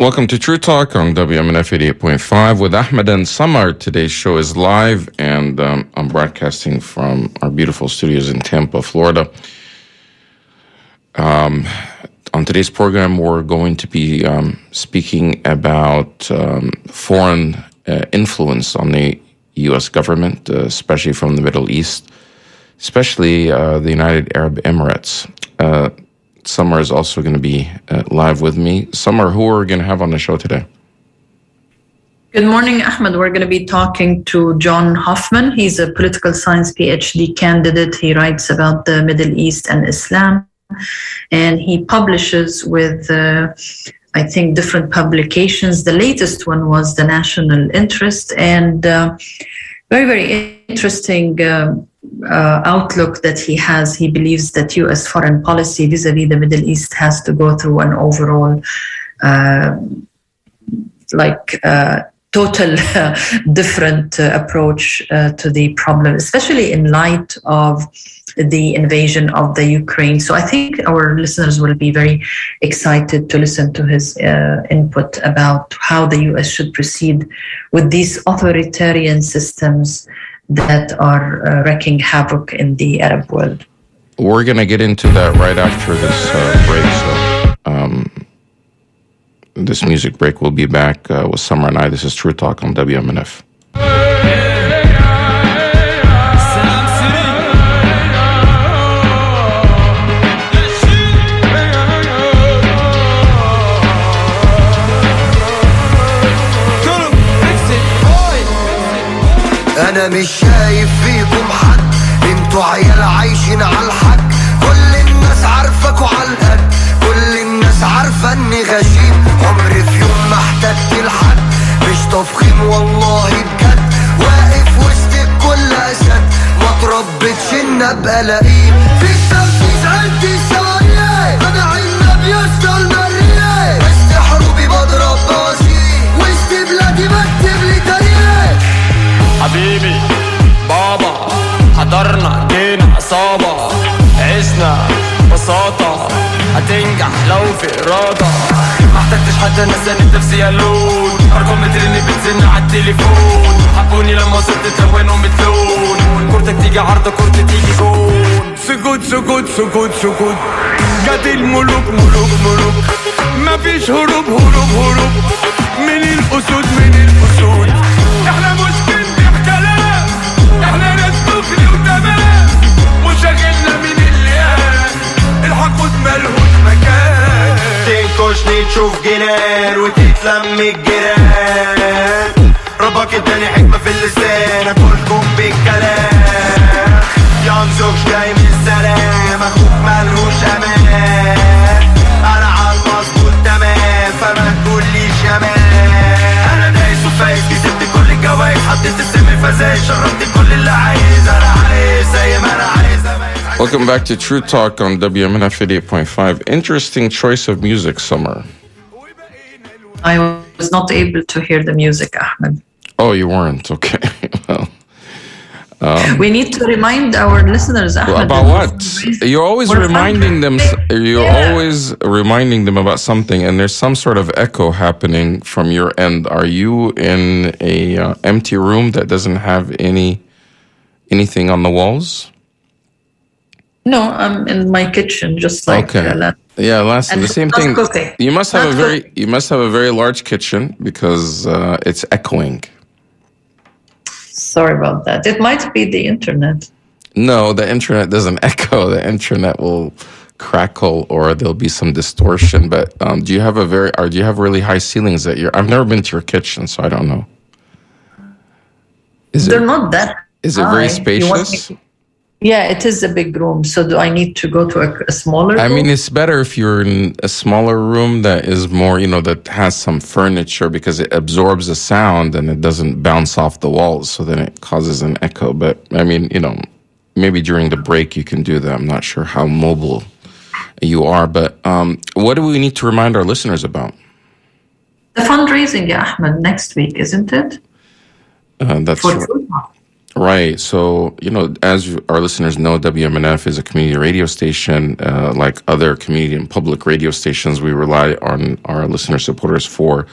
Welcome to True Talk on WMNF 88.5 with Ahmed and Samar. Today's show is live and um, I'm broadcasting from our beautiful studios in Tampa, Florida. Um, on today's program, we're going to be um, speaking about um, foreign uh, influence on the U.S. government, uh, especially from the Middle East, especially uh, the United Arab Emirates. Samar is also going to be uh, live with me. Samar, who are we going to have on the show today? Good morning, Ahmed. We're going to be talking to John Hoffman. He's a political science PhD candidate. He writes about the Middle East and Islam, and he publishes with, uh, I think, different publications. The latest one was The National Interest, and uh, very, very interesting. Um, uh, outlook that he has, he believes that U.S. foreign policy vis-a-vis the Middle East has to go through an overall, uh, like, uh, total different uh, approach uh, to the problem, especially in light of the invasion of the Ukraine. So I think our listeners will be very excited to listen to his uh, input about how the U.S. should proceed with these authoritarian systems that are uh, wreaking havoc in the Arab world. We're going to get into that right after this uh, break. So, um, this music break, we'll be back uh, with Samar and I. This is True Talk on WMNF. أنا مش شايف فيكم حد أنتوا عيال عايشين على الحق. كل الناس عارفك القد كل الناس عارفة إني غشيم. عمري في يوم ما احتجت لحد مش تفخيم والله بجد. واقف وسط الكل أسد. ما تربتش إن أبقى لئيم. في التنفيذ عندي ثواني أنا عنب يسطا المرية. وسط حروبي بضرب وسط بلادي بكتب لي حبيبي. حضرنا جينا عصابة عشنا بساطة هتنجح لو في إرادة. ما احتجتش حد أنا ساند نفسي يا لون أرقام بترني بتزن على التليفون. حبوني لما وصلت تلونهم بتلون. كورتك تيجي عرضة كورتي تيجي جون. سكوت سكوت سكوت سكوت جت الملوك ملوك ملوك. مفيش هروب هروب هروب. من الأسود من الأسود. وشاغلنا من اللي قال الحقود ملهوش مكان. تنكشني تشوف جنان وتتلم الجيران؟ ربك اداني حكمة في اللسان اكلكم بالكلام. ينزوج جاي من السلام أخوك ملهوش أمان. أنا على المظبوط تمام فما تقوليش يا أنا دايس وفايز كسبت كل الجوايز حطيت السم فزاي شربت كل اللي عايز. أنا عايز زي ما أنا عايز. Welcome back to True Talk on WMNF 88.5. Interesting choice of music, Samar. I was not able to hear the music, Ahmed. Oh, you weren't? Okay. well, we need to remind our listeners, Ahmed. about what? You're always reminding them. You're Yeah. always reminding them about something, and there's some sort of echo happening from your end. Are you in a uh, empty room that doesn't have any anything on the walls? No, I'm in my kitchen, just like Okay. uh, Yeah, last the same thing. cooking. You must have Not a very cooking. you must have a very large kitchen because uh, it's echoing. Sorry about that. It might be the internet. No, the internet doesn't echo. The internet will crackle or there'll be some distortion. But um, do you have a very or do you have really high ceilings at your? I've never been to your kitchen, so I don't know. Is it They're it not that. is it very high. Want me spacious? Yeah, it is a big room. So do I need to go to a, a smaller? I mean, it's better if you're in a smaller room that is more, you know, that has some furniture because it absorbs the sound and it doesn't bounce off the walls. So then it causes an echo. But I mean, you know, maybe during the break you can do that. I'm not sure how mobile you are. But um, what do we need to remind our listeners about? the fundraising, Ahmed, next week, isn't it? Uh, that's For r- food. Right. So, you know, as our listeners know, WMNF is a community radio station. Uh, like other community and public radio stations, we rely on our listener supporters for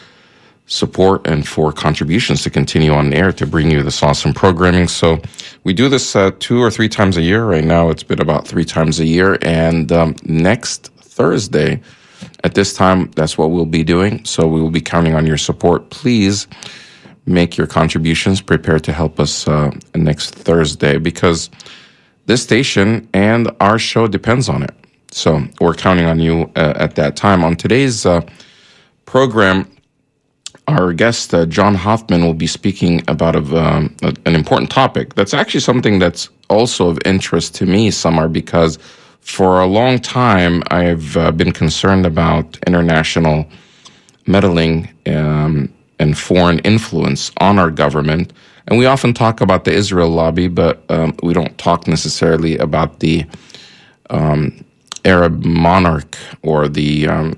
support and for contributions to continue on air to bring you this awesome programming. So, we do this uh, two or three times a year. Right now, it's been about three times a year. And um, next Thursday, at this time, that's what we'll be doing. So, we will be counting on your support. Please make your contributions. Prepare to help us uh, next Thursday because this station and our show depends on it. So we're counting on you uh, at that time. On today's uh, program, our guest uh, John Hoffman will be speaking about um, a- an important topic. That's actually something that's also of interest to me, Samar, because for a long time I've uh, been concerned about international meddling um, and foreign influence on our government. And we often talk about the Israel lobby, but um, we don't talk necessarily about the um, Arab monarch or the, um,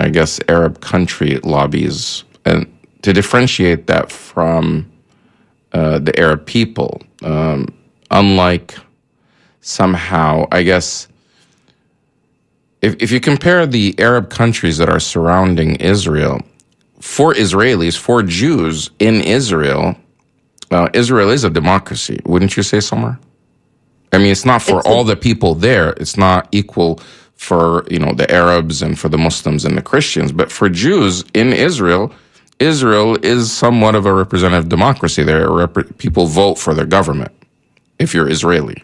I guess, Arab country lobbies. And to differentiate that from uh, the Arab people, um, unlike somehow, I guess, if, if you compare the Arab countries that are surrounding Israel, for Israelis, for Jews in Israel, uh, Israel is a democracy. Wouldn't you say, Samar? I mean, it's not for It's a- all the people there. It's not equal for you know the Arabs and for the Muslims and the Christians, but for Jews in Israel, Israel is somewhat of a representative democracy. There, rep- people vote for their government. If you're Israeli,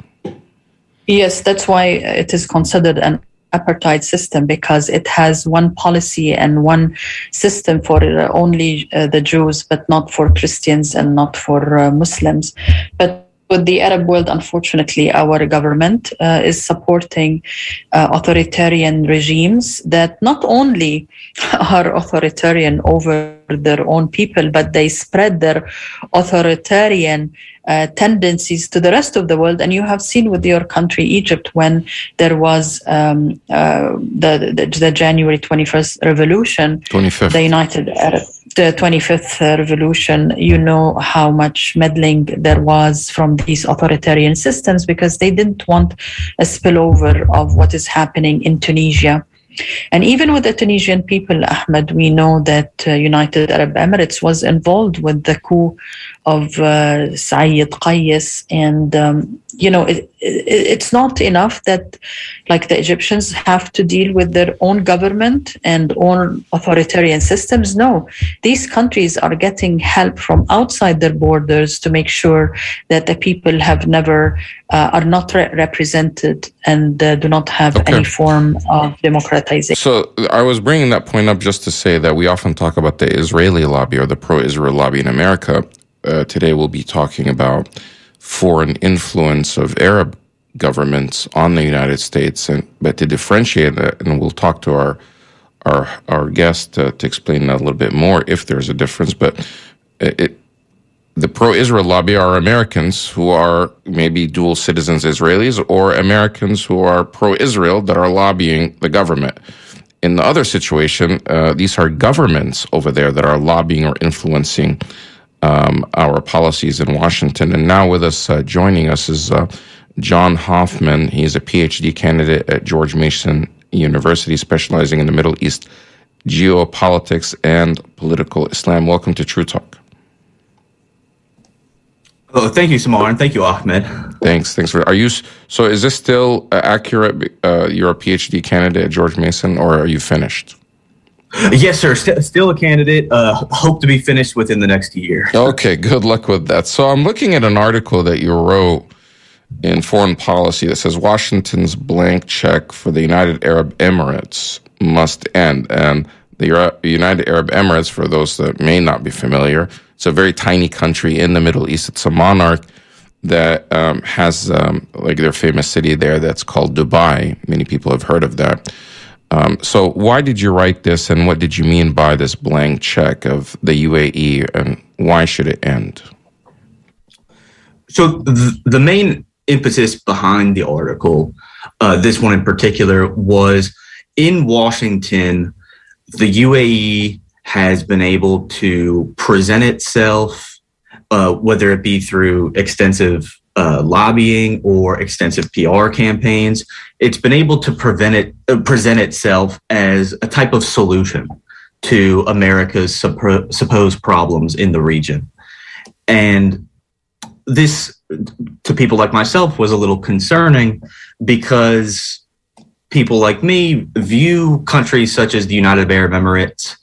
Yes, that's why it is considered an apartheid system because it has one policy and one system for uh, only uh, the Jews, but not for Christians and not for uh, Muslims. But with the Arab world, unfortunately, our government uh, is supporting uh, authoritarian regimes that not only are authoritarian over their own people, but they spread their authoritarian uh, tendencies to the rest of the world. And you have seen with your country, Egypt, when there was um, uh, the, the the January twenty first revolution, twenty fifth. the United Arab, the 25th uh, revolution, you know how much meddling there was from these authoritarian systems because they didn't want a spillover of what is happening in Tunisia. And even with the Tunisian people, Ahmed, we know that uh, United Arab Emirates was involved with the coup of uh, Qais. And, um, you know, it, it, it's not enough that, like, the Egyptians have to deal with their own government and own authoritarian systems. No, these countries are getting help from outside their borders to make sure that the people have never, uh, are not re- represented and uh, do not have Okay. any form of democratization. So I was bringing that point up just to say that we often talk about the Israeli lobby or the pro-Israel lobby in America. Uh, today we'll be talking about foreign influence of Arab governments on the United States, and but to differentiate that, and we'll talk to our our our guest uh, to explain that a little bit more if there's a difference. But it, the pro-Israel lobby are Americans who are maybe dual citizens Israelis or Americans who are pro-Israel that are lobbying the government. In the other situation, uh, these are governments over there that are lobbying or influencing um, our policies in Washington. And now with us, uh, joining us is uh, John Hoffman. He's a PhD candidate at George Mason University, specializing in the Middle East geopolitics and political Islam. Welcome to True Talk. Oh, thank you, Samar, and thank you, Ahmed. Thanks. Thanks for. Are you so? Is this still uh, accurate? Uh, you're a PhD candidate at George Mason, or are you finished? Yes, sir. St- still a candidate. Uh, hope to be finished within the next year. Okay. Good luck with that. So I'm looking at an article that you wrote in Foreign Policy that says Washington's blank check for the United Arab Emirates must end, and the United Arab Emirates, for those that may not be familiar, it's a very tiny country in the Middle East. It's a monarch that um, has um, like their famous city there that's called Dubai. Many people have heard of that. Um, so, why did you write this, and what did you mean by this blank check of the UAE, and why should it end? So th- the main impetus behind the article, uh, this one in particular, was in Washington, the UAE has been able to present itself uh, whether it be through extensive uh, lobbying or extensive PR campaigns, it's been able to prevent it, uh, present itself as a type of solution to America's suppo- supposed problems in the region. And this, to people like myself, was a little concerning because people like me view countries such as the United Arab Emirates,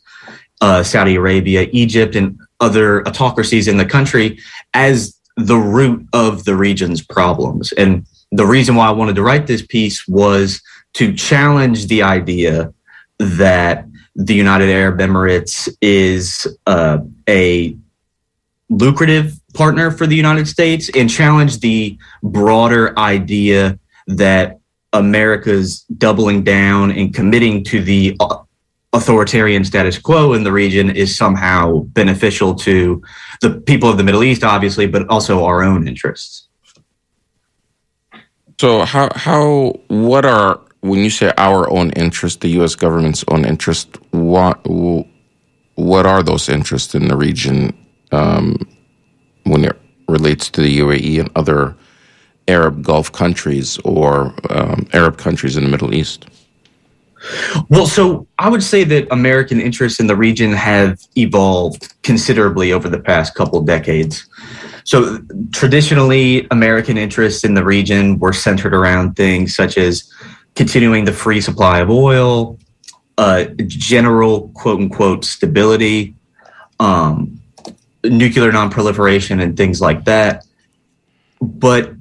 uh, Saudi Arabia, Egypt, and other autocracies in the country as the root of the region's problems. And the reason why I wanted to write this piece was to challenge the idea that the United Arab Emirates is uh, a lucrative partner for the United States and challenge the broader idea that America's doubling down and committing to the authoritarian status quo in the region is somehow beneficial to the people of the Middle East, obviously, but also our own interests. So, how how what are when you say our own interest, the U.S. government's own interest? What what are those interests in the region um, when it relates to the UAE and other Arab Gulf countries or um, Arab countries in the Middle East? Well, so I would say that American interests in the region have evolved considerably over the past couple decades. So traditionally, American interests in the region were centered around things such as continuing the free supply of oil, uh, general quote unquote stability, um, nuclear nonproliferation, and things like that. But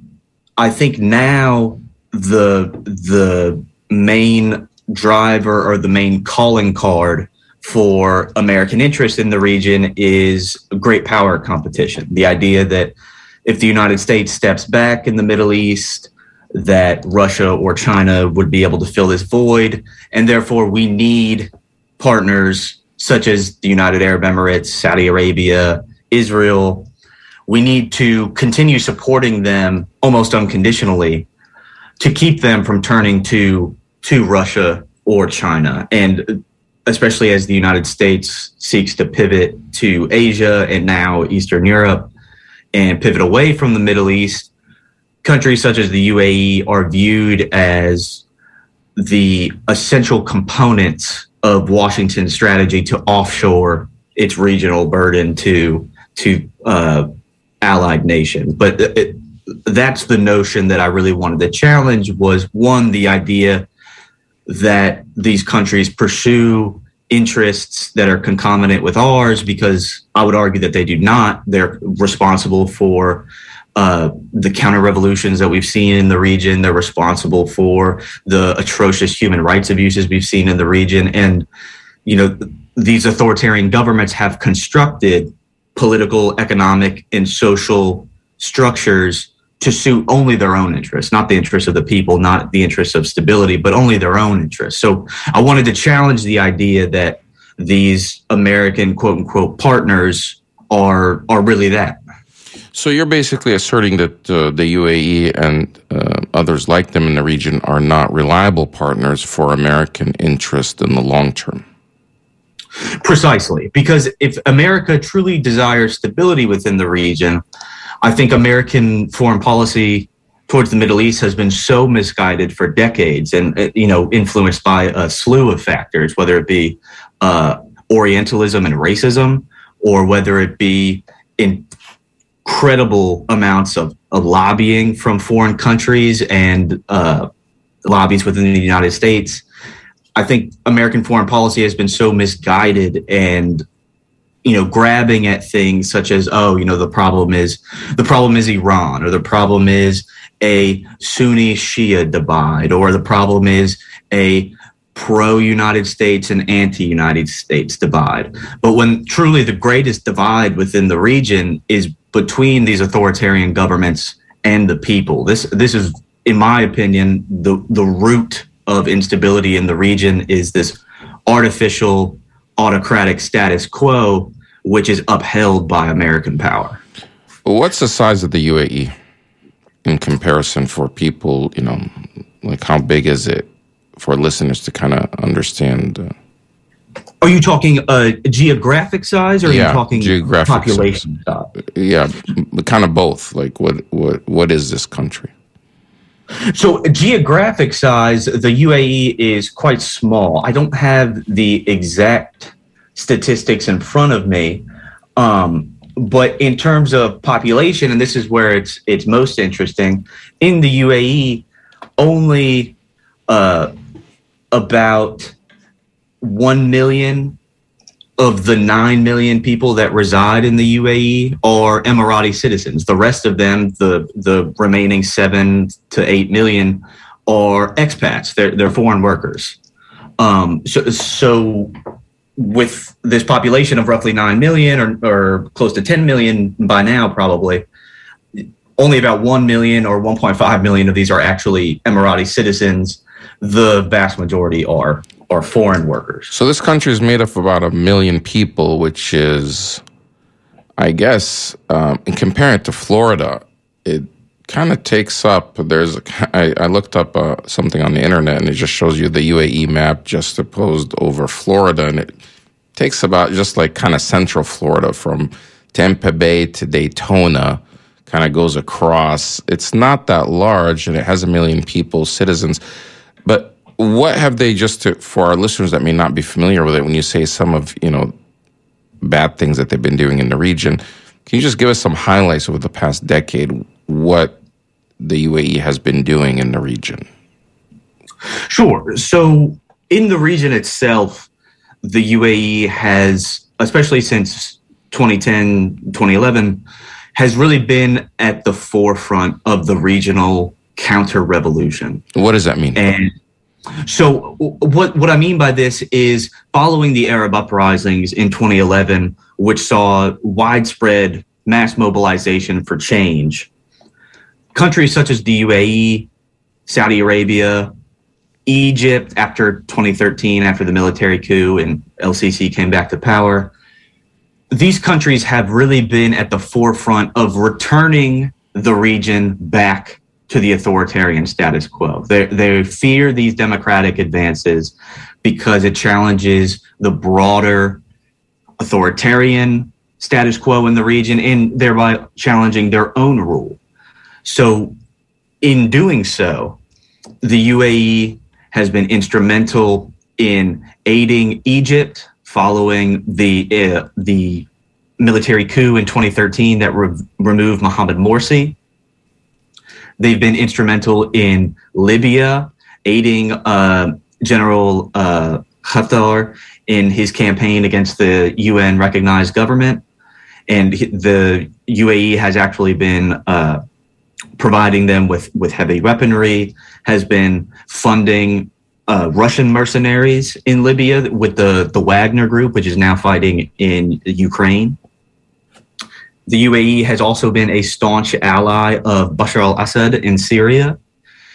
I think now the the main driver or the main calling card for American interest in the region is great power competition. The idea that if the United States steps back in the Middle East, that Russia or China would be able to fill this void. And therefore, we need partners such as the United Arab Emirates, Saudi Arabia, Israel. We need to continue supporting them almost unconditionally to keep them from turning to to Russia or China. And especially as the United States seeks to pivot to Asia and now Eastern Europe and pivot away from the Middle East, countries such as the UAE are viewed as the essential components of Washington's strategy to offshore its regional burden to to uh, allied nations. But it, that's the notion that I really wanted to challenge was one the idea that these countries pursue interests that are concomitant with ours because I would argue that they do not. They're responsible for uh, the counter revolutions that we've seen in the region. They're responsible for the atrocious human rights abuses we've seen in the region. And, you know, these authoritarian governments have constructed political, economic, and social structures to suit only their own interests, not the interests of the people, not the interests of stability, but only their own interests. So I wanted to challenge the idea that these American quote unquote partners are are really that. So you're basically asserting that uh, the UAE and uh, others like them in the region are not reliable partners for American interest in the long term. Precisely, because if America truly desires stability within the region, I think American foreign policy towards the Middle East has been so misguided for decades, and uh, you know, influenced by a slew of factors, whether it be uh, Orientalism and racism, or whether it be incredible amounts of, of lobbying from foreign countries and uh, lobbies within the United States. I think American foreign policy has been so misguided and you know, grabbing at things such as, oh, you know, the problem is the problem is Iran, or the problem is a Sunni Shia divide, or the problem is a pro United States and anti United States divide. But when truly the greatest divide within the region is between these authoritarian governments and the people, this this is, in my opinion, the the root of instability in the region is this artificial autocratic status quo which is upheld by American power. What's the size of the UAE in comparison for people? You know, like how big is it for listeners to kind of understand? Uh... Are you talking uh, geographic size, or are Yeah, you talking geographic population size? Yeah, kind of both. Like, what what what is this country? So geographic size, the UAE is quite small. I don't have the exact statistics in front of me, um, but in terms of population, and this is where it's it's most interesting, in the UAE, only uh, about one million of the 9 million people that reside in the UAE are Emirati citizens. The rest of them, the the remaining 7 to 8 million are expats. They're they're foreign workers. Um, so so with this population of roughly 9 million or, or close to 10 million by now probably only about 1 million or 1.5 million of these are actually Emirati citizens. The vast majority are are foreign workers. So this country is made up of about a million people, which is, I guess, um, compare it to Florida, it kind of takes up. There's, I looked up uh, something on the internet, and it just shows you the UAE map just opposed over Florida, and it takes about just like kind of central Florida from Tampa Bay to Daytona. Kind of goes across. It's not that large, and it has a million people, citizens, but what have they just to, for our listeners that may not be familiar with it when you say some of you know bad things that they've been doing in the region can you just give us some highlights over the past decade what the UAE has been doing in the region Sure. So in the region itself, the UAE has, especially since 2010, 2011, has really been at the forefront of the regional counter revolution. what does that mean And so what what I mean by this is following the Arab uprisings in 2011, which saw widespread mass mobilization for change, countries such as the UAE, Saudi Arabia, Egypt after 2013, after the military coup and el-Sisi came back to power, these countries have really been at the forefront of returning the region back to the authoritarian status quo. They, they fear these democratic advances because it challenges the broader authoritarian status quo in the region and thereby challenging their own rule. So, in doing so, the UAE has been instrumental in aiding Egypt following the uh, the military coup in 2013 that re- removed Mohamed Morsi. They've been instrumental in Libya, aiding uh, General uh, Haftar in his campaign against the UN recognized government. And the UAE has actually been uh, providing them with, with heavy weaponry, has been funding uh, Russian mercenaries in Libya with the, the Wagner group, which is now fighting in Ukraine. The UAE has also been a staunch ally of Bashar al Assad in Syria.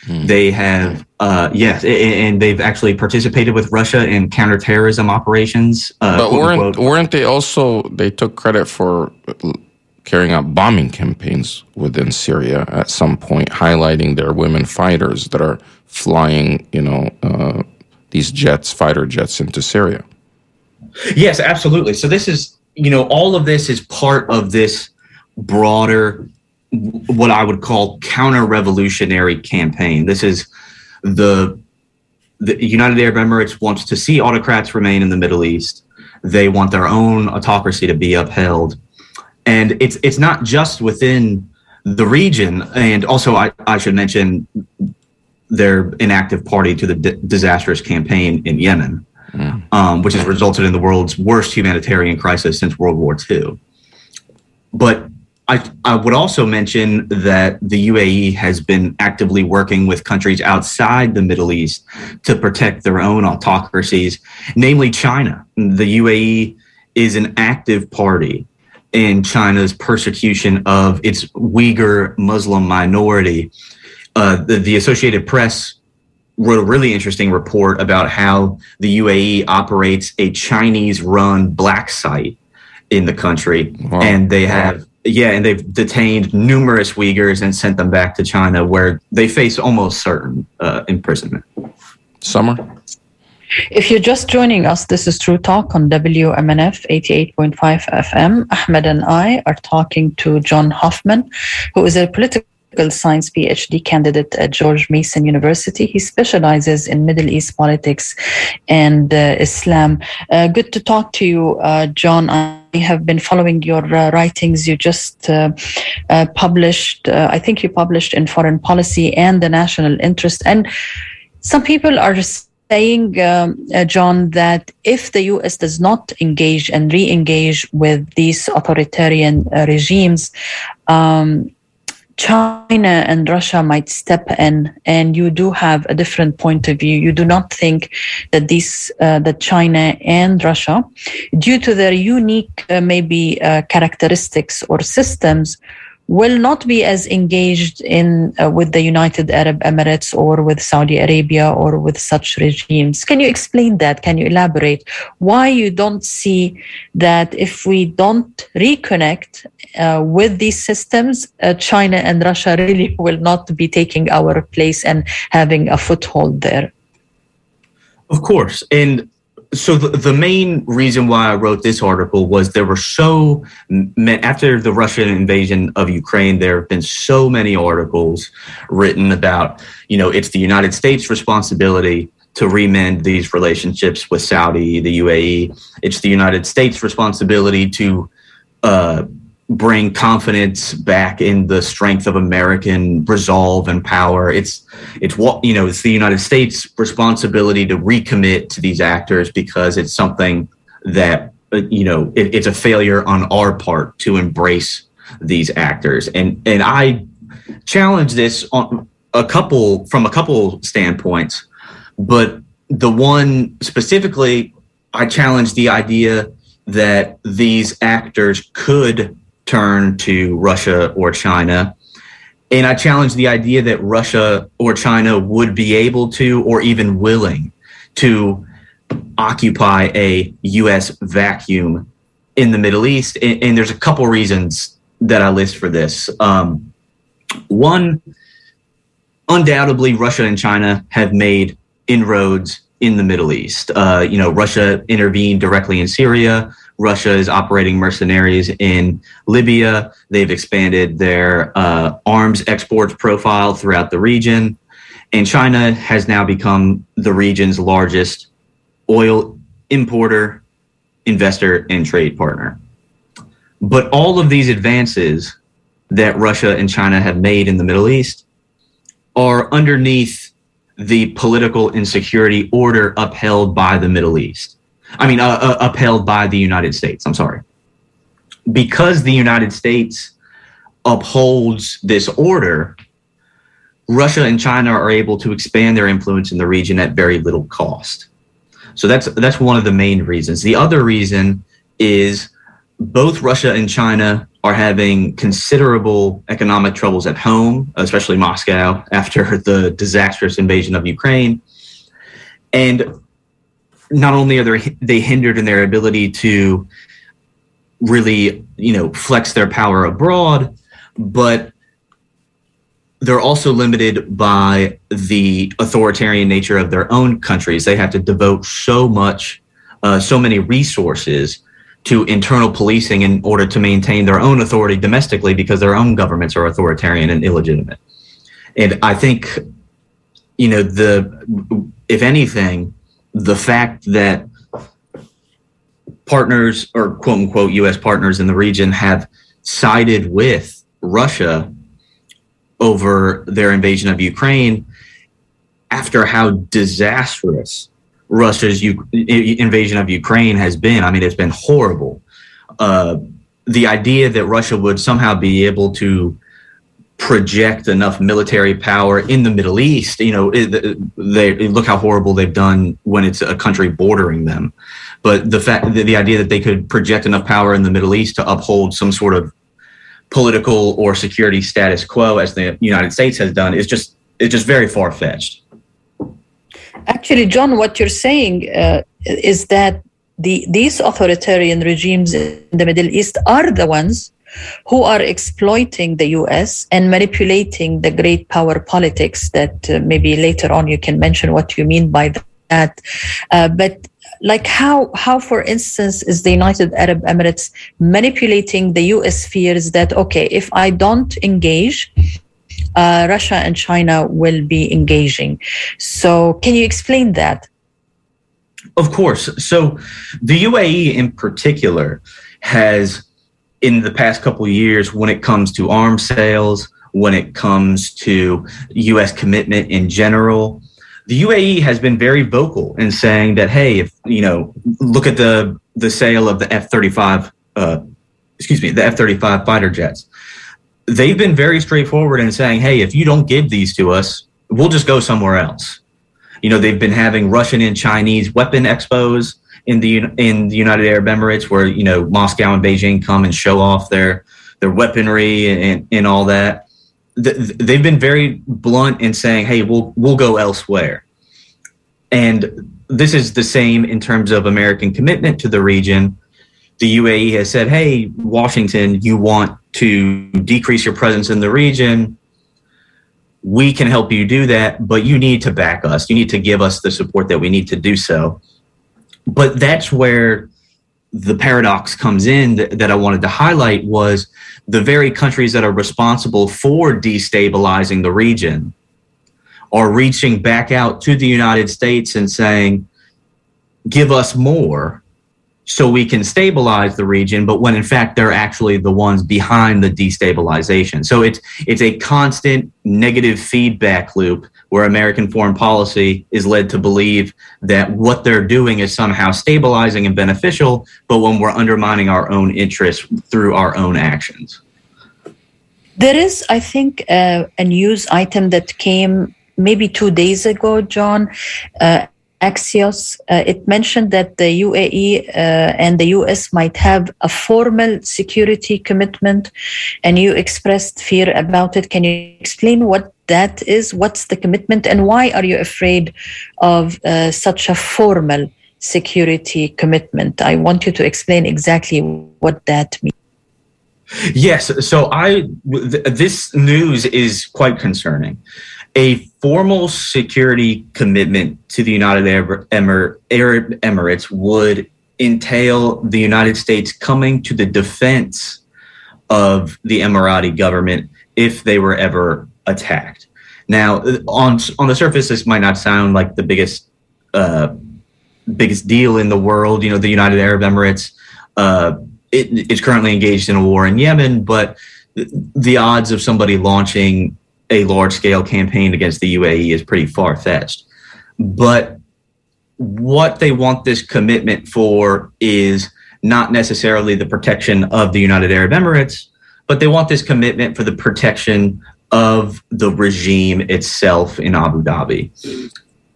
They have, uh, yes, and they've actually participated with Russia in counterterrorism operations. Uh, but weren't weren't they also they took credit for carrying out bombing campaigns within Syria at some point highlighting their women fighters that are flying you know uh, these jets fighter jets into Syria Yes, absolutely. So this is, you know, all of this is part of this broader, what I would call counter-revolutionary campaign. This is the the United Arab Emirates wants to see autocrats remain in the Middle East. They want their own autocracy to be upheld, and it's it's not just within the region. And also, I, I should mention they're an active party to the di- disastrous campaign in Yemen um, which has resulted in the world's worst humanitarian crisis since World War II. But I, I would also mention that the UAE has been actively working with countries outside the Middle East to protect their own autocracies, namely China. The UAE is an active party in China's persecution of its Uyghur Muslim minority. Uh, the, the Associated Press wrote a really interesting report about how the UAE operates a Chinese run black site in the country. Wow. And they have, yeah, and they've detained numerous Uyghurs and sent them back to China where they face almost certain uh, imprisonment. Samar If you're just joining us, this is True Talk on WMNF 88.5 FM. Ahmed and I are talking to John Hoffman, who is a political science PhD candidate at George Mason University. He specializes in Middle East politics and uh, Islam. Uh, good to talk to you, uh, John. I have been following your uh, writings. You just uh, uh, published, I think you published in Foreign Policy and the National Interest. And some people are saying, um, John, that if the US does not engage and re engage with these authoritarian regimes, um, China and Russia might step in, and you do have a different point of view. You do not think that these, uh, that China and Russia, due to their unique, uh, maybe uh, characteristics or systems, will not be as engaged in uh, with the United Arab Emirates or with Saudi Arabia or with such regimes. Can you explain that? Can you elaborate why you don't see that if we don't reconnect uh, with these systems, uh, China and Russia really will not be taking our place and having a foothold there? Of course, and so the, the main reason why I wrote this article was there were so after the Russian invasion of Ukraine, there have been so many articles written about, you know, it's the United States' responsibility to remend these relationships with Saudi, the UAE. It's the United States' responsibility to uh, bring confidence back in the strength of American resolve and power. It's it's what you know. It's the United States' responsibility to recommit to these actors because it's something that you know it, it's a failure on our part to embrace these actors. And and I challenge this on a couple from a couple standpoints, but the one specifically, I challenge the idea that these actors could turn to Russia or China. And I challenge the idea that Russia or China would be able to, or even willing to occupy a U.S. vacuum in the Middle East. And, and there's a couple reasons that I list for this. Um, one, undoubtedly, Russia and China have made inroads in the Middle East. Uh, you know, Russia intervened directly in Syria. Russia is operating mercenaries in Libya. They've expanded their uh, arms exports profile throughout the region. And China has now become the region's largest oil importer, investor, and trade partner. But all of these advances that Russia and China have made in the Middle East are underneath the political insecurity order upheld by the Middle East. I mean, uh, uh, upheld by the United States. I'm sorry. Because the United States upholds this order, Russia and China are able to expand their influence in the region at very little cost. So that's that's one of the main reasons. The other reason is both Russia and China are having considerable economic troubles at home, especially Moscow after the disastrous invasion of Ukraine. And not only are they hindered in their ability to really, you know, flex their power abroad, but they're also limited by the authoritarian nature of their own countries. They have to devote so much, uh, so many resources to internal policing in order to maintain their own authority domestically because their own governments are authoritarian and illegitimate. And I think, you know, the if anything, the fact that partners or quote unquote US partners in the region have sided with Russia over their invasion of Ukraine after how disastrous Russia's U- invasion of Ukraine has been. I mean, it's been horrible. Uh, the idea that Russia would somehow be able to project enough military power in the Middle East. You know, it, they look how horrible they've done when it's a country bordering them. But the fact that the idea that they could project enough power in the Middle East to uphold some sort of political or security status quo, as the United States has done, is just it's just very far fetched. Actually, John, what you're saying uh, is that the these authoritarian regimes in the Middle East are the ones who are exploiting the US and manipulating the great power politics that uh, maybe later on you can mention what you mean by that. Uh, but like how how for instance is the united arab emirates manipulating the us fears that okay if i don't engage uh, russia and china will be engaging? So can you explain that? Of course. So the uae in particular has in the past couple of years when it comes to arms sales when it comes to us commitment in general the UAE has been very vocal in saying that, hey, if you know, look at the the sale of the F thirty five, uh, excuse me, the F thirty five fighter jets. They've been very straightforward in saying, hey, if you don't give these to us, we'll just go somewhere else. You know, they've been having Russian and Chinese weapon expos in the in the United Arab Emirates, where you know Moscow and Beijing come and show off their their weaponry and, and all that they've been very blunt in saying, "Hey, we'll we'll go elsewhere," and this is the same in terms of American commitment to the region. The UAE has said, "Hey, Washington, you want to decrease your presence in the region." We can help you do that, but you need to back us. You need to give us the support that we need to do so. But that's where the paradox comes in that, that I wanted to highlight was the very countries that are responsible for destabilizing the region are reaching back out to the United States and saying, give us more so we can stabilize the region, but when in fact they're actually the ones behind the destabilization. So it's it's a constant negative feedback loop where American foreign policy is led to believe that what they're doing is somehow stabilizing and beneficial, but when we're undermining our own interests through our own actions. There is, I think, uh, a news item that came maybe two days ago, John. Uh, Axios, uh, it mentioned that the UAE uh, and the US might have a formal security commitment, and you expressed fear about it. Can you explain what that is? What's the commitment, and why are you afraid of uh, such a formal security commitment? I want you to explain exactly what that means. Yes, so I th- this news is quite concerning a formal security commitment to the United Arab, Emirates would entail the United States coming to the defense of the Emirati government if they were ever attacked. Now, on on the surface, this might not sound like the biggest uh, biggest deal in the world. You know, the United Arab Emirates uh, it, it's currently engaged in a war in Yemen, but the odds of somebody launching a large scale campaign against the UAE is pretty far fetched. But what they want this commitment for is not necessarily the protection of the United Arab Emirates, but they want this commitment for the protection of the regime itself in Abu Dhabi.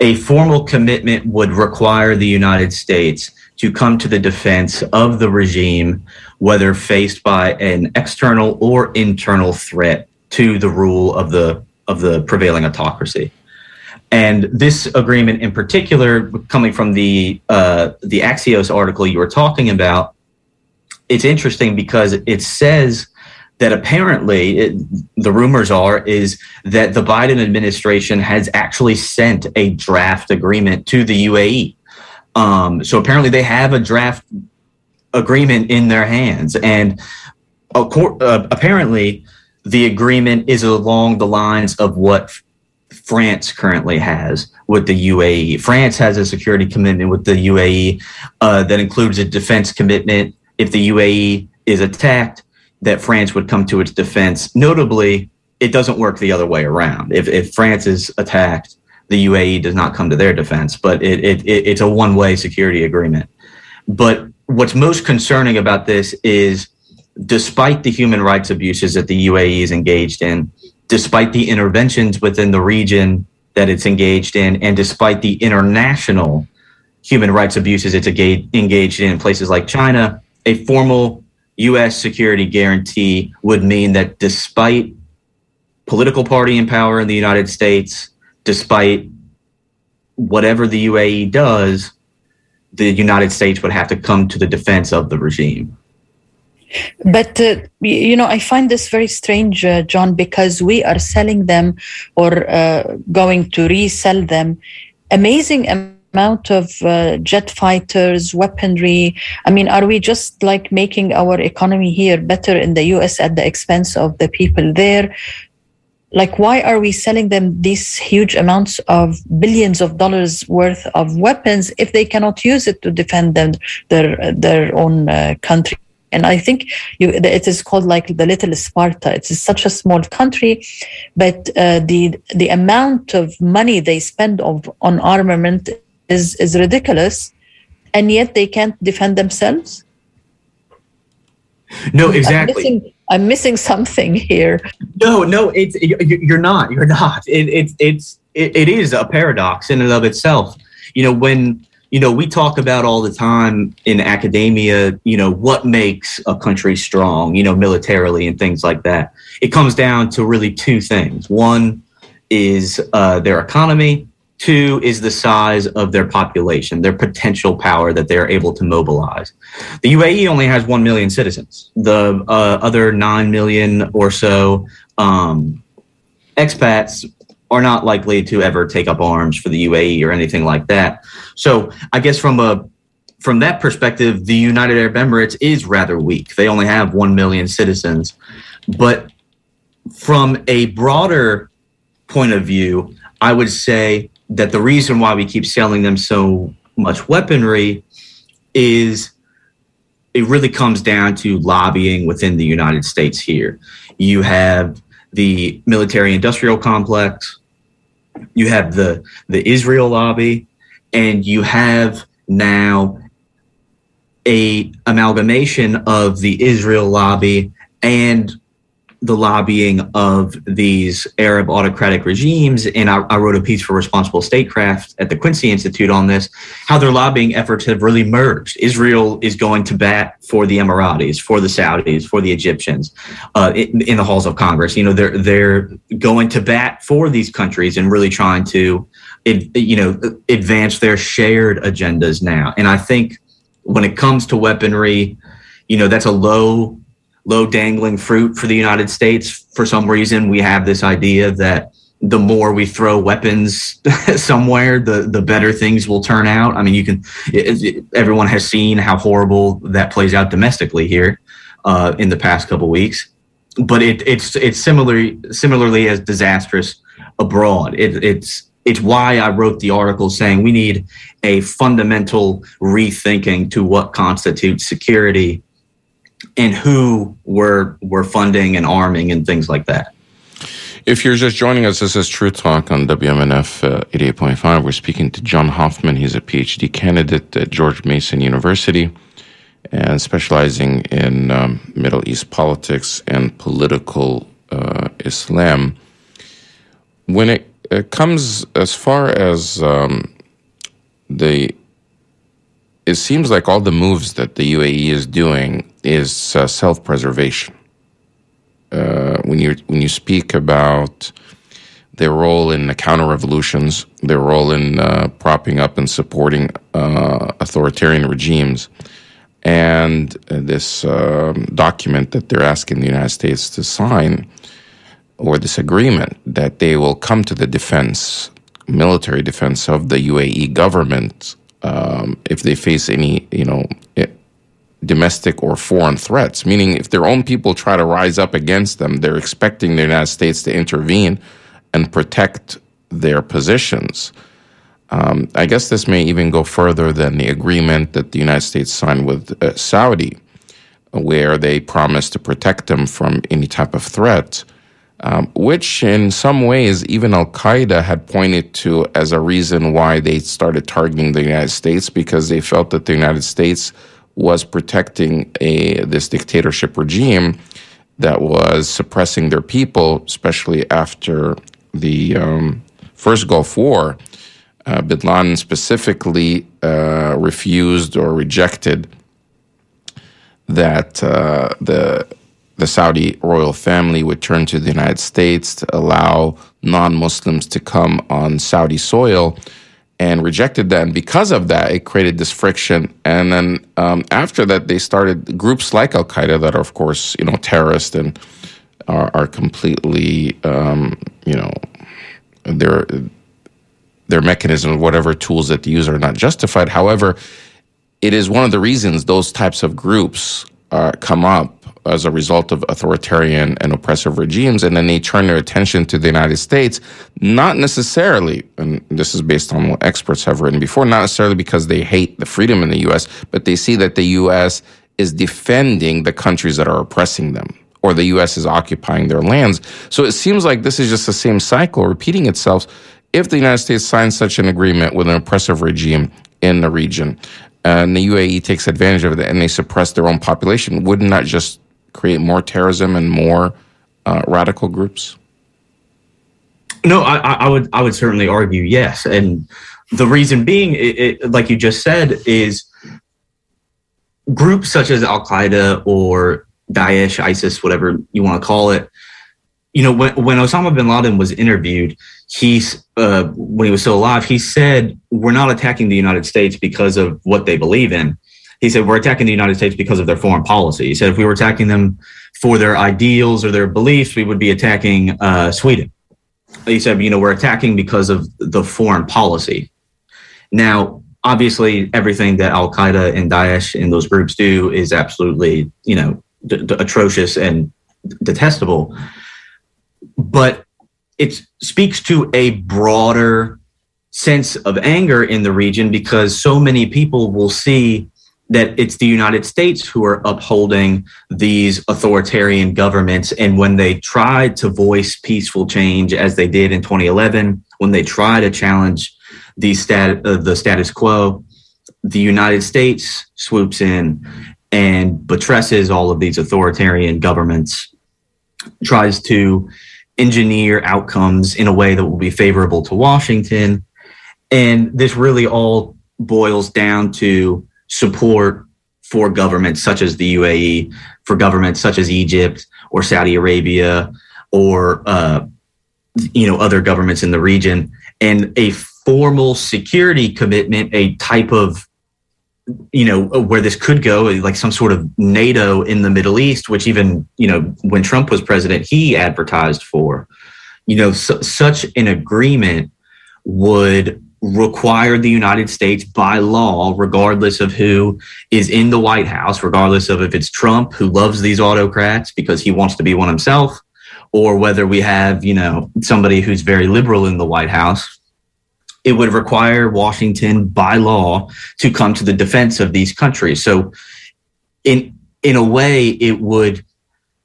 A formal commitment would require the United States to come to the defense of the regime, whether faced by an external or internal threat to the rule of the of the prevailing autocracy. And this agreement, in particular, coming from the uh, the Axios article you were talking about, it's interesting because it says that apparently it, the rumors are is that the Biden administration has actually sent a draft agreement to the UAE. Um, so apparently they have a draft agreement in their hands, and uh, apparently the agreement is along the lines of what France currently has with the UAE. France has a security commitment with the UAE uh, that includes a defense commitment. If the UAE is attacked, that France would come to its defense. Notably, it doesn't work the other way around. If, if France is attacked, the UAE does not come to their defense, but it, it, it it's a one way security agreement. But what's most concerning about this is despite the human rights abuses that the UAE is engaged in, despite the interventions within the region that it's engaged in, and despite the international human rights abuses it's engaged in in places like China, a formal U.S. security guarantee would mean that despite political party in power in the United States, despite whatever the UAE does, the United States would have to come to the defense of the regime. But, uh, you know, I find this very strange, uh, John, because we are selling them or uh, going to resell them amazing amount of uh, jet fighters, weaponry. I mean, are we just like making our economy here better in the US at the expense of the people there? Like, why are we selling them these huge amounts of billions of dollars worth of weapons if they cannot use it to defend them, their their own uh, country? And I think you, it is called like the little Sparta. It's such a small country, but uh, the the amount of money they spend of, on armament is is ridiculous, and yet they can't defend themselves. No, exactly. I'm missing, I'm missing something here. No, no, it's you're not. You're not. It, it it's it, it is a paradox in and of itself. You know when you know we talk about all the time in academia. You know what makes a country strong. You know militarily and things like that. It comes down to really two things. One is uh, their economy, Two is the size of their population, their potential power that they're able to mobilize. The UAE only has 1 million citizens. The uh, other 9 million or so um, expats are not likely to ever take up arms for the UAE or anything like that. So I guess from a from that perspective, the United Arab Emirates is rather weak. They only have 1 million citizens. But from a broader point of view, I would say that the reason why we keep selling them so much weaponry is it really comes down to lobbying within the United States here. You have the military industrial complex, you have the the Israel lobby, and you have now a amalgamation of the Israel lobby and the lobbying of these Arab autocratic regimes, and I, I, wrote a piece for Responsible Statecraft at the Quincy Institute on this, how their lobbying efforts have really merged. Israel is going to bat for the Emiratis, for the Saudis, for the Egyptians uh, in, in, the halls of Congress. You know, they're they're going to bat for these countries and really trying to, you know, advance their shared agendas now. And I think when it comes to weaponry, you know, that's a low low dangling fruit for the United States. For some reason, we have this idea that the more we throw weapons somewhere, the the better things will turn out. I mean, you can. It, it, everyone has seen how horrible that plays out domestically here uh, in the past couple weeks, but it, it's it's similarly similarly as disastrous abroad. It, it's it's why I wrote the article saying we need a fundamental rethinking to what constitutes security and who we're we're funding and arming and things like that. If you're just joining us, this is True Talk on WMNF uh, 88.5. We're speaking to John Hoffman. He's a PhD candidate at George Mason University and specializing in um, Middle East politics and political uh, Islam. When it, it, comes as far as um, the it seems like all the moves that the UAE is doing is uh, self-preservation. Uh, when you when you speak about their role in the counter revolutions, their role in uh, propping up and supporting uh, authoritarian regimes, and this um, document that they're asking the United States to sign, or this agreement that they will come to the defense, military defense of the UAE government um, if they face any, you know, domestic or foreign threats. Meaning, if their own people try to rise up against them, they're expecting the United States to intervene and protect their positions. Um, I guess this may even go further than the agreement that the United States signed with uh, Saudi, where they promised to protect them from any type of threat um, which in some ways even Al Qaeda had pointed to as a reason why they started targeting the United States because they felt that the United States was protecting a this dictatorship regime that was suppressing their people, especially after the um, first Gulf War. Uh, Bin Laden specifically uh, refused or rejected that uh, the the Saudi royal family would turn to the United States to allow non Muslims to come on Saudi soil and rejected that. And because of that, it created this friction. And then um, after that, they started groups like Al Qaeda that are, of course, you know, terrorists and are, are completely, um, you know, they're their mechanism, whatever tools that they use are not justified. However, it is one of the reasons those types of groups uh, come up as a result of authoritarian and oppressive regimes, and then they turn their attention to the United States, not necessarily, and this is based on what experts have written before, not necessarily because they hate the freedom in the U.S., but they see that the U.S. is defending the countries that are oppressing them, or the U.S. is occupying their lands. So it seems like this is just the same cycle repeating itself. If the United States signs such an agreement with an oppressive regime in the region, and the UAE takes advantage of it and they suppress their own population, wouldn't that just create more terrorism and more uh, radical groups? No, I, I, would I would certainly argue yes, and the reason being, it, it, like you just said, is groups such as Al Qaeda or Daesh, ISIS, whatever you want to call it. You know, when, when Osama bin Laden was interviewed, he's uh, when he was still alive, he said, "We're not attacking the United States because of what they believe in he said we're attacking the United States because of their foreign policy. He said if we were attacking them for their ideals or their beliefs, we would be attacking uh, Sweden. He said, you know, we're attacking because of the foreign policy. Now, obviously, everything that Al Qaeda and Daesh and those groups do is absolutely, you know, d- d- atrocious and detestable. But it speaks to a broader sense of anger in the region because so many people will see that it's the United States who are upholding these authoritarian governments. And when they tried to voice peaceful change, as they did in 2011, when they try to challenge the, stat- uh, the status quo, the United States swoops in and buttresses all of these authoritarian governments, tries to engineer outcomes in a way that will be favorable to Washington. And this really all boils down to support for governments such as the UAE, for governments such as Egypt or Saudi Arabia, or uh, you know other governments in the region, and a formal security commitment, a type of you know where this could go, like some sort of NATO in the Middle East, which even you know when Trump was president, he advertised for. You know, su- such an agreement would require the United States by law, regardless of who is in the White House, regardless of if it's Trump who loves these autocrats because he wants to be one himself, or whether we have, you know, somebody who's very liberal in the White House. It would require Washington by law to come to the defense of these countries. So in in a way, it would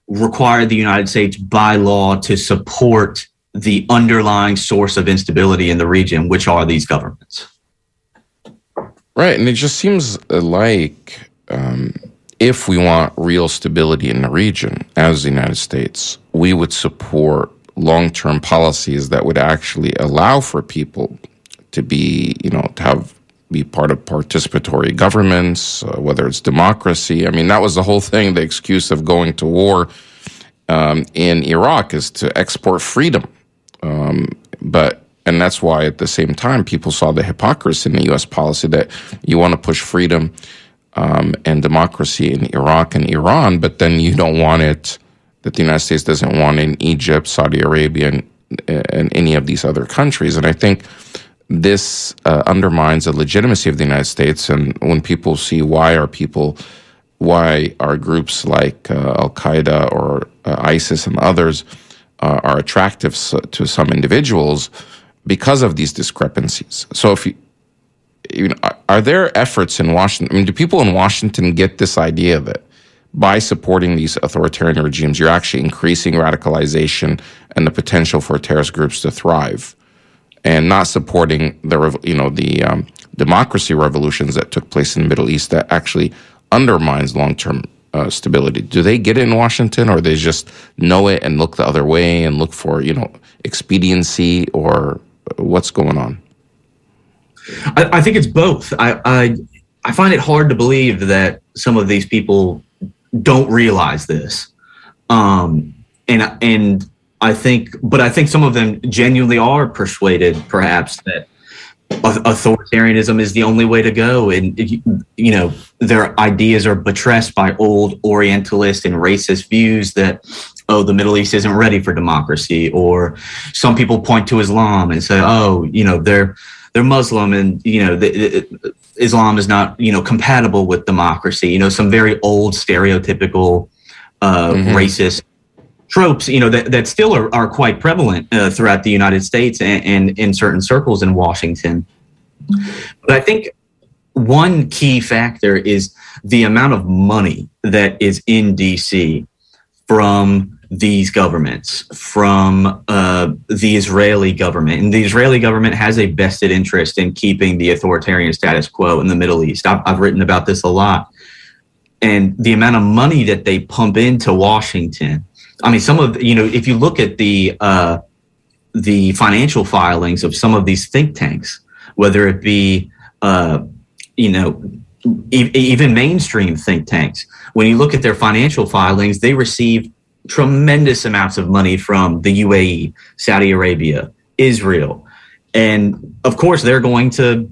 require the United States by law to support the underlying source of instability in the region, which are these governments. Right. And it just seems like um, if we want real stability in the region as the United States, we would support long term policies that would actually allow for people to be, you know, to have be part of participatory governments, uh, whether it's democracy. I mean, that was the whole thing. The excuse of going to war um, in Iraq is to export freedom um, but and that's why at the same time people saw the hypocrisy in the U.S. policy that you want to push freedom um, and democracy in Iraq and Iran, but then you don't want it that the United States doesn't want in Egypt, Saudi Arabia, and, and any of these other countries. And I think this uh, undermines the legitimacy of the United States. And when people see why are people, why are groups like uh, Al Qaeda or uh, ISIS and others uh, are attractive to some individuals because of these discrepancies. So, if you, you know, are there efforts in Washington? I mean, do people in Washington get this idea that by supporting these authoritarian regimes, you're actually increasing radicalization and the potential for terrorist groups to thrive, and not supporting the you know the um, democracy revolutions that took place in the Middle East that actually undermines long term uh, stability? Do they get it in Washington, or they just know it and look the other way and look for you know expediency, or what's going on? I, I think it's both. I, I I find it hard to believe that some of these people don't realize this, um, and and I think, but I think some of them genuinely are persuaded, perhaps that authoritarianism is the only way to go. And, you know, their ideas are buttressed by old Orientalist and racist views that, oh, the Middle East isn't ready for democracy. Or some people point to Islam and say, oh, you know, they're, they're Muslim and, you know, the, Islam is not, you know, compatible with democracy. You know, some very old stereotypical uh, mm-hmm. racist tropes, you know, that, that still are, are quite prevalent uh, throughout the United States and, and in certain circles in Washington. But I think one key factor is the amount of money that is in DC from these governments, from uh, the Israeli government. And the Israeli government has a vested interest in keeping the authoritarian status quo in the Middle East. I've, I've written about this a lot. And the amount of money that they pump into Washington I mean, some of you know, if you look at the uh, the financial filings of some of these think tanks, whether it be uh, you know e- even mainstream think tanks, when you look at their financial filings, they receive tremendous amounts of money from the UAE, Saudi Arabia, Israel, and of course they're going to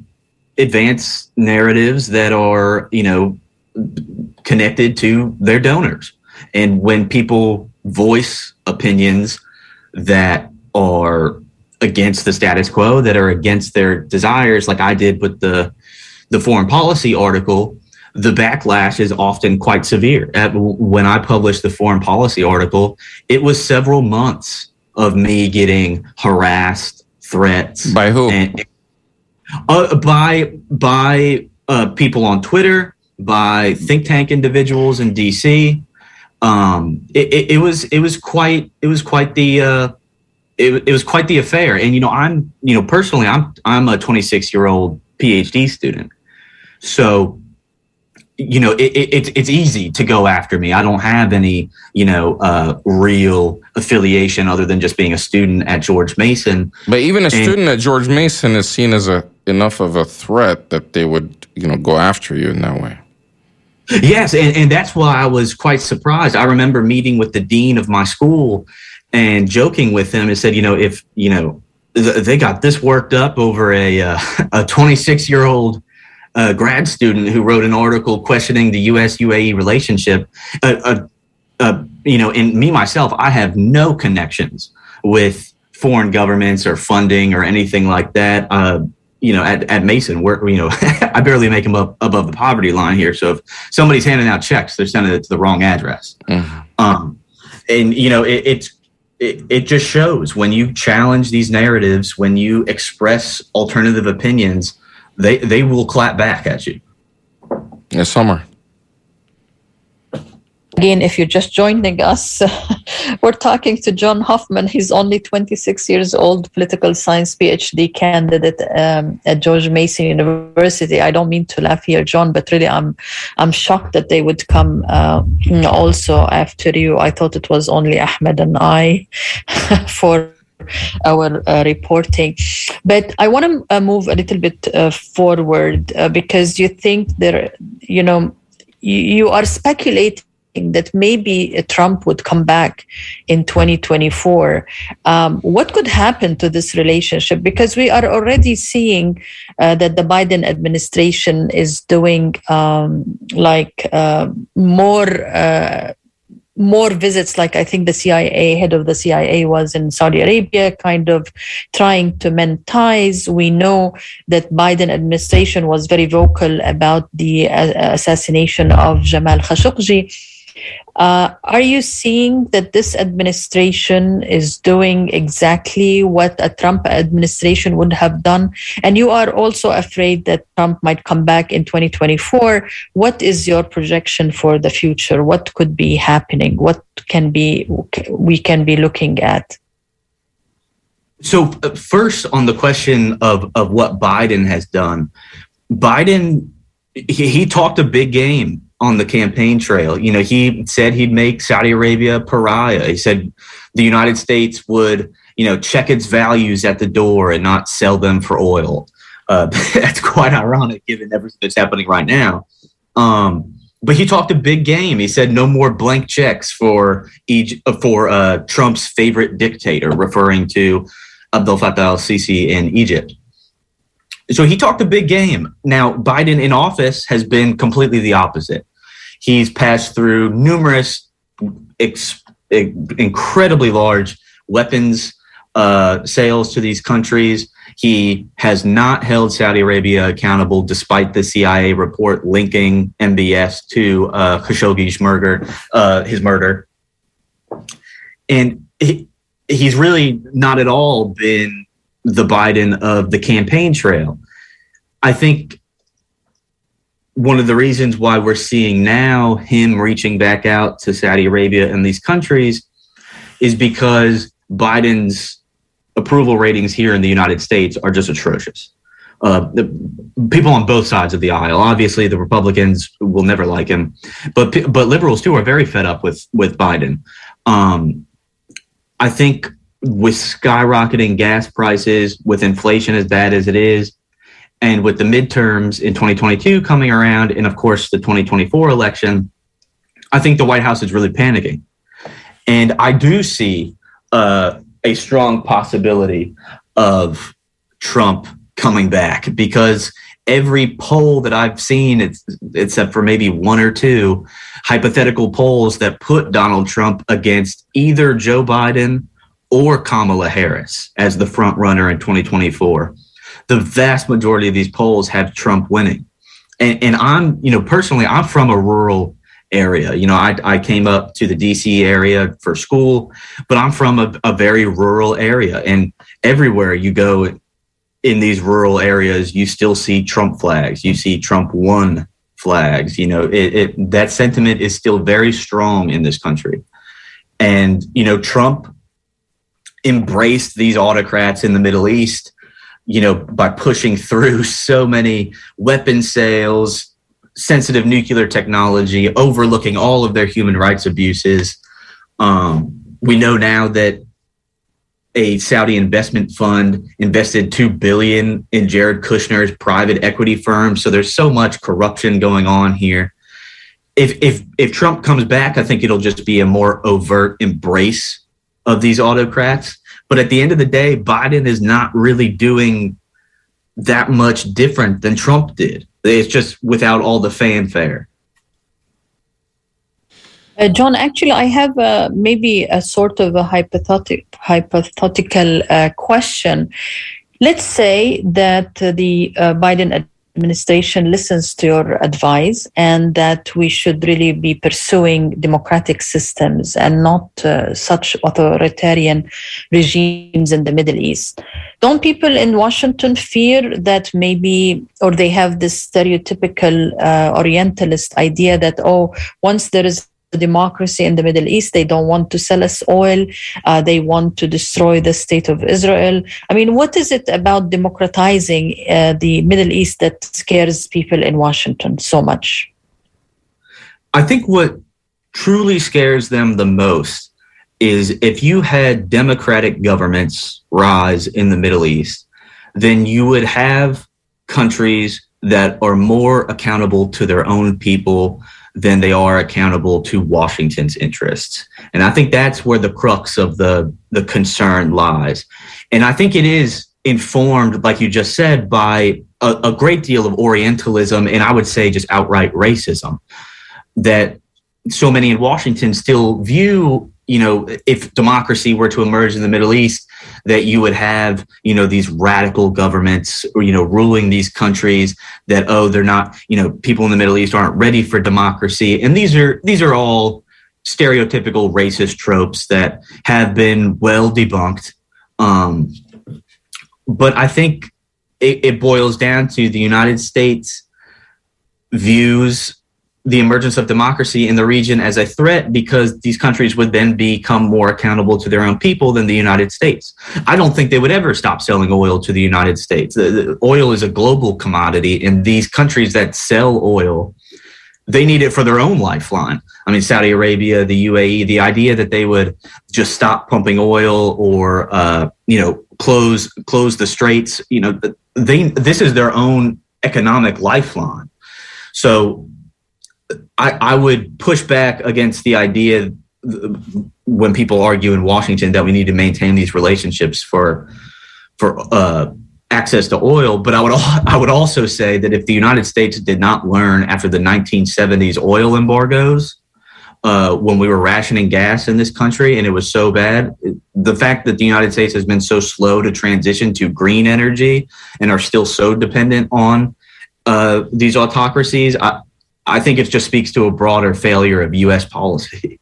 advance narratives that are you know connected to their donors. And when people voice opinions that are against the status quo, that are against their desires, like I did with the the foreign policy article, the backlash is often quite severe. At, when I published the foreign policy article, it was several months of me getting harassed, threats by who? And, uh, by by uh, people on Twitter, by think tank individuals in DC, um, it, it, it, was it was quite it was quite the uh, it, it was quite the affair. And you know, I'm you know personally, I'm I'm a 26 year old PhD student, so you know it, it, it's easy to go after me. I don't have any you know uh, real affiliation other than just being a student at George Mason. But even a and, student at George Mason is seen as a enough of a threat that they would you know go after you in that way. Yes, and, and that's why I was quite surprised. I remember meeting with the dean of my school and joking with him and said, you know, if, you know, th- they got this worked up over a uh, a 26 year old uh, grad student who wrote an article questioning the U.S. UAE relationship. Uh, uh, uh, you know, in me myself, I have no connections with foreign governments or funding or anything like that. You know, at, at Mason, where you know, I barely make them up above the poverty line here. So if somebody's handing out checks, they're sending it to the wrong address. Mm-hmm. Um, and you know, it, it's it, it just shows when you challenge these narratives, when you express alternative opinions, they they will clap back at you. Yeah, Samar. Again, if you're just joining us, we're talking to John Hoffman. He's only 26 years old, political science PhD candidate um, at George Mason University. I don't mean to laugh here, John, but really, I'm I'm shocked that they would come uh, also after you. I thought it was only Ahmed and I for our uh, reporting. But I want to uh, move a little bit uh, forward uh, because you think there, you know, you, you are speculating that maybe Trump would come back in 2024. Um, what could happen to this relationship? Because we are already seeing uh, that the Biden administration is doing um, like uh, more. Uh, more visits, like I think the CIA head of the CIA was in Saudi Arabia, kind of trying to mend ties. We know that Biden administration was very vocal about the uh, assassination of Jamal Khashoggi uh, are you seeing that this administration is doing exactly what a Trump administration would have done? And you are also afraid that Trump might come back in 2024. What is your projection for the future? What could be happening? What can be we can be looking at? So uh, first, on the question of of what Biden has done, Biden he, he talked a big game on the campaign trail. You know, he said he'd make Saudi Arabia pariah. He said the United States would, you know, check its values at the door and not sell them for oil. Uh, that's quite ironic given everything that's happening right now. Um, but he talked a big game. He said no more blank checks for Egypt, for uh, Trump's favorite dictator, referring to Abdel Fattah el-Sisi in Egypt. So he talked a big game. Now, Biden in office has been completely the opposite. He's passed through numerous ex- incredibly large weapons uh, sales to these countries. He has not held Saudi Arabia accountable, despite the CIA report linking MBS to uh, Khashoggi's murder. Uh, his murder, and he, he's really not at all been the Biden of the campaign trail. I think one of the reasons why we're seeing now him reaching back out to Saudi Arabia and these countries is because Biden's approval ratings here in the United States are just atrocious. Uh, the people on both sides of the aisle. Obviously, the Republicans will never like him, but but liberals too are very fed up with with Biden. Um, I think with skyrocketing gas prices, with inflation as bad as it is, and with the midterms in 2022 coming around, and of course the 2024 election, I think the White House is really panicking. And I do see uh, a strong possibility of Trump coming back because every poll that I've seen, except for maybe one or two hypothetical polls that put Donald Trump against either Joe Biden or Kamala Harris as the front runner in 2024. The vast majority of these polls have Trump winning. And, and I'm, you know, personally, I'm from a rural area. You know, I, I came up to the DC area for school, but I'm from a, a very rural area. And everywhere you go in these rural areas, you still see Trump flags. You see Trump won flags. You know, it, it that sentiment is still very strong in this country. And, you know, Trump embraced these autocrats in the Middle East, you know, by pushing through so many weapon sales, sensitive nuclear technology, overlooking all of their human rights abuses. Um, we know now that a Saudi investment fund invested two billion in Jared Kushner's private equity firm. So there's so much corruption going on here. If if if Trump comes back, I think it'll just be a more overt embrace of these autocrats. But at the end of the day, Biden is not really doing that much different than Trump did. It's just without all the fanfare. Uh, John, actually, I have uh, maybe a sort of a hypothetical, hypothetical uh, question. Let's say that the uh, Biden administration listens to your advice and that we should really be pursuing democratic systems and not uh, such authoritarian regimes in the Middle East. Don't people in Washington fear that maybe, or they have this stereotypical uh, Orientalist idea that, oh, once there is democracy in the Middle East. They don't want to sell us oil. Uh, they want to destroy the state of Israel. I mean, what is it about democratizing uh, the Middle East that scares people in Washington so much? I think what truly scares them the most is if you had democratic governments rise in the Middle East, then you would have countries that are more accountable to their own people than they are accountable to Washington's interests. And I think that's where the crux of the, the concern lies. And I think it is informed, like you just said, by a, a great deal of Orientalism and I would say just outright racism that so many in Washington still view, you know, if democracy were to emerge in the Middle East, that you would have, you know, these radical governments, or, you know, ruling these countries that, oh, they're not, you know, people in the Middle East aren't ready for democracy. And these are, these are all stereotypical racist tropes that have been well debunked. Um, but I think it, it boils down to the United States views the emergence of democracy in the region as a threat because these countries would then become more accountable to their own people than the United States. I don't think they would ever stop selling oil to the United States. The, the oil is a global commodity, and these countries that sell oil, they need it for their own lifeline. I mean, Saudi Arabia, the UAE, the idea that they would just stop pumping oil or, uh, you know, close close the straits, you know, they this is their own economic lifeline. So I, I would push back against the idea when people argue in Washington that we need to maintain these relationships for for uh, access to oil. But I would I would also say that if the United States did not learn after the 1970s oil embargoes, uh, when we were rationing gas in this country and it was so bad, the fact that the United States has been so slow to transition to green energy and are still so dependent on uh, these autocracies, I, I think it just speaks to a broader failure of U.S. policy.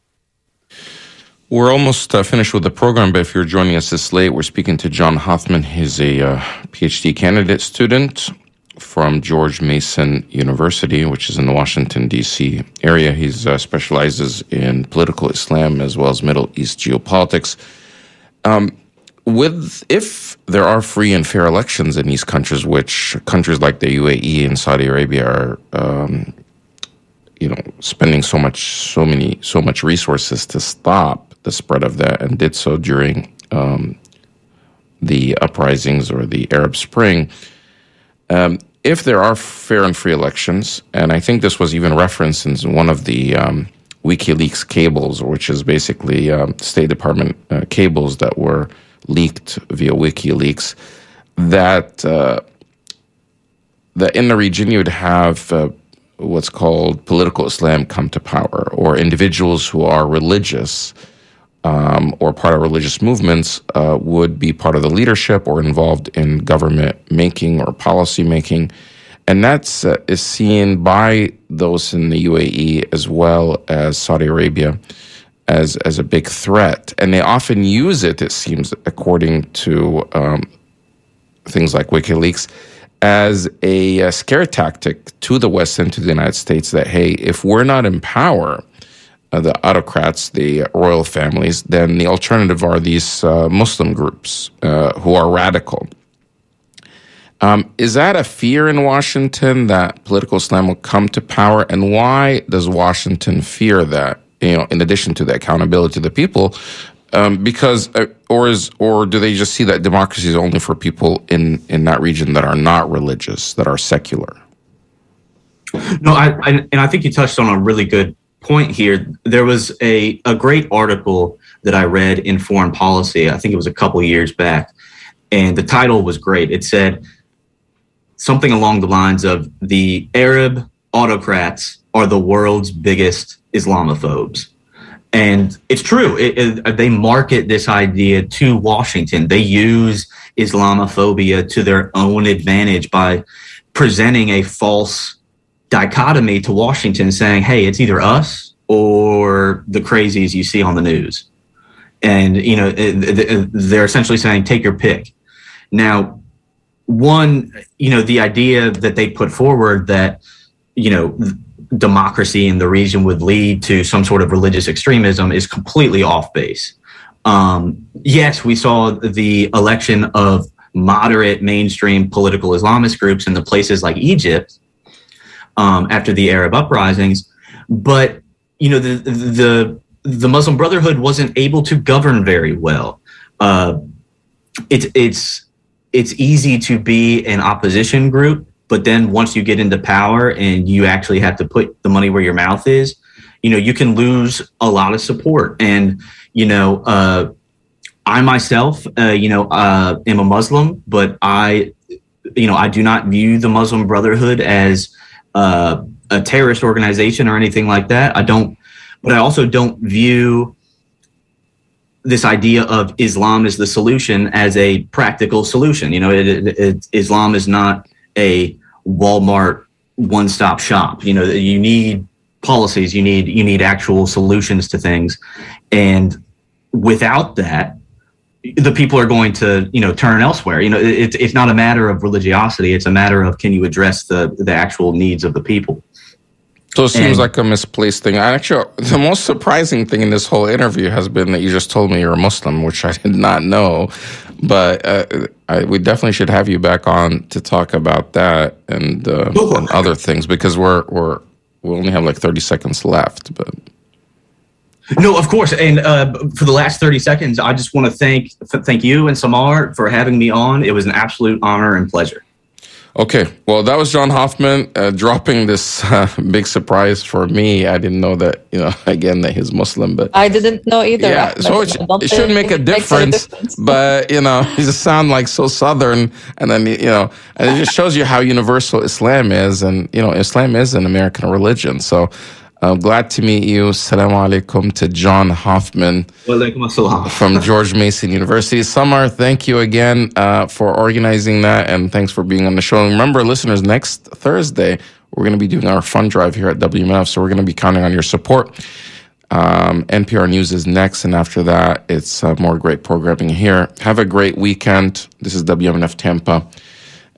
We're almost uh, finished with the program, but if you're joining us this late, we're speaking to John Hoffman. He's a uh, PhD candidate student from George Mason University, which is in the Washington, D.C. area. He uh, specializes in political Islam as well as Middle East geopolitics. Um, with if there are free and fair elections in these countries, which countries like the UAE and Saudi Arabia are um, you know spending so much so many so much resources to stop the spread of that and did so during um, the uprisings or the Arab Spring. Um, if there are fair and free elections, and I think this was even referenced in one of the um, WikiLeaks cables, which is basically um, State Department uh, cables that were leaked via WikiLeaks, that uh, that in the region you would have uh, what's called political Islam come to power, or individuals who are religious um, or part of religious movements uh, would be part of the leadership or involved in government making or policy making. And that's uh, is seen by those in the UAE as well as Saudi Arabia as as a big threat, and they often use it. It seems, according to um, things like WikiLeaks, as a, a, scare tactic to the West and to the United States that, hey, if we're not in power, uh, the autocrats, the royal families, then the alternative are these uh, Muslim groups uh, who are radical. Um, is that a fear in Washington that political Islam will come to power? And why does Washington fear that? You know, in addition to the accountability to the people, um, because uh, or is or do they just see that democracy is only for people in in that region that are not religious that are secular? No I, I, and i think you touched on a really good point here. There was a a great article that i read in foreign policy i think it was a couple years back and the title was great. It said something along the lines of the arab autocrats are the world's biggest islamophobes and it's true. It, it, uh, they market this idea to Washington. They use Islamophobia to their own advantage by presenting a false dichotomy to Washington, saying, "Hey, it's either us or the crazies you see on the news." And you know, they're essentially saying, "Take your pick." Now, one, you know, the idea that they put forward that you know democracy in the region would lead to some sort of religious extremism is completely off base. Um, yes, we saw the election of moderate mainstream political Islamist groups in the places like Egypt um, after the Arab uprisings, but you know the the the Muslim Brotherhood wasn't able to govern very well. Uh, it's it's it's easy to be an opposition group but then once you get into power and you actually have to put the money where your mouth is, you know, you can lose a lot of support. And, you know, uh, I myself, uh, you know, uh, am a Muslim, but I, you know, I do not view the Muslim Brotherhood as uh, a terrorist organization or anything like that. I don't, but I also don't view this idea of Islam as the solution as a practical solution. You know, it, it, it, Islam is not a Walmart one stop shop. You know, you need policies, you need you need actual solutions to things, and without that, the people are going to you know turn elsewhere. You know, it's it's not a matter of religiosity; it's a matter of can you address the the actual needs of the people. So it seems and, like a misplaced thing. I Actually, the most surprising thing in this whole interview has been that you just told me you're a Muslim, which I did not know. But uh, I, we definitely should have you back on to talk about that and, uh, and other things because we're we're we only have like thirty seconds left. But no, of course. And uh, for the last thirty seconds, I just want to thank thank you and Samar for having me on. It was an absolute honor and pleasure. Okay, well, that was John Hoffman uh, dropping this uh, big surprise for me. I didn't know that, you know, again, that he's Muslim, but I didn't know either. yeah, so it, it should think make a makes any difference, difference. but you know, you just sound like so southern, and then you know, and it just shows you how universal Islam is, and you know, Islam is an American religion. So, I'm glad to meet you. Assalamu alaikum to John Hoffman from George Mason University. Samar, thank you again uh, for organizing that, and thanks for being on the show. And remember, listeners, next Thursday we're going to be doing our fund drive here at WMNF, so we're going to be counting on your support. Um, NPR News is next, and after that, it's uh, more great programming here. Have a great weekend. This is WMNF Tampa,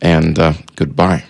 and uh, goodbye.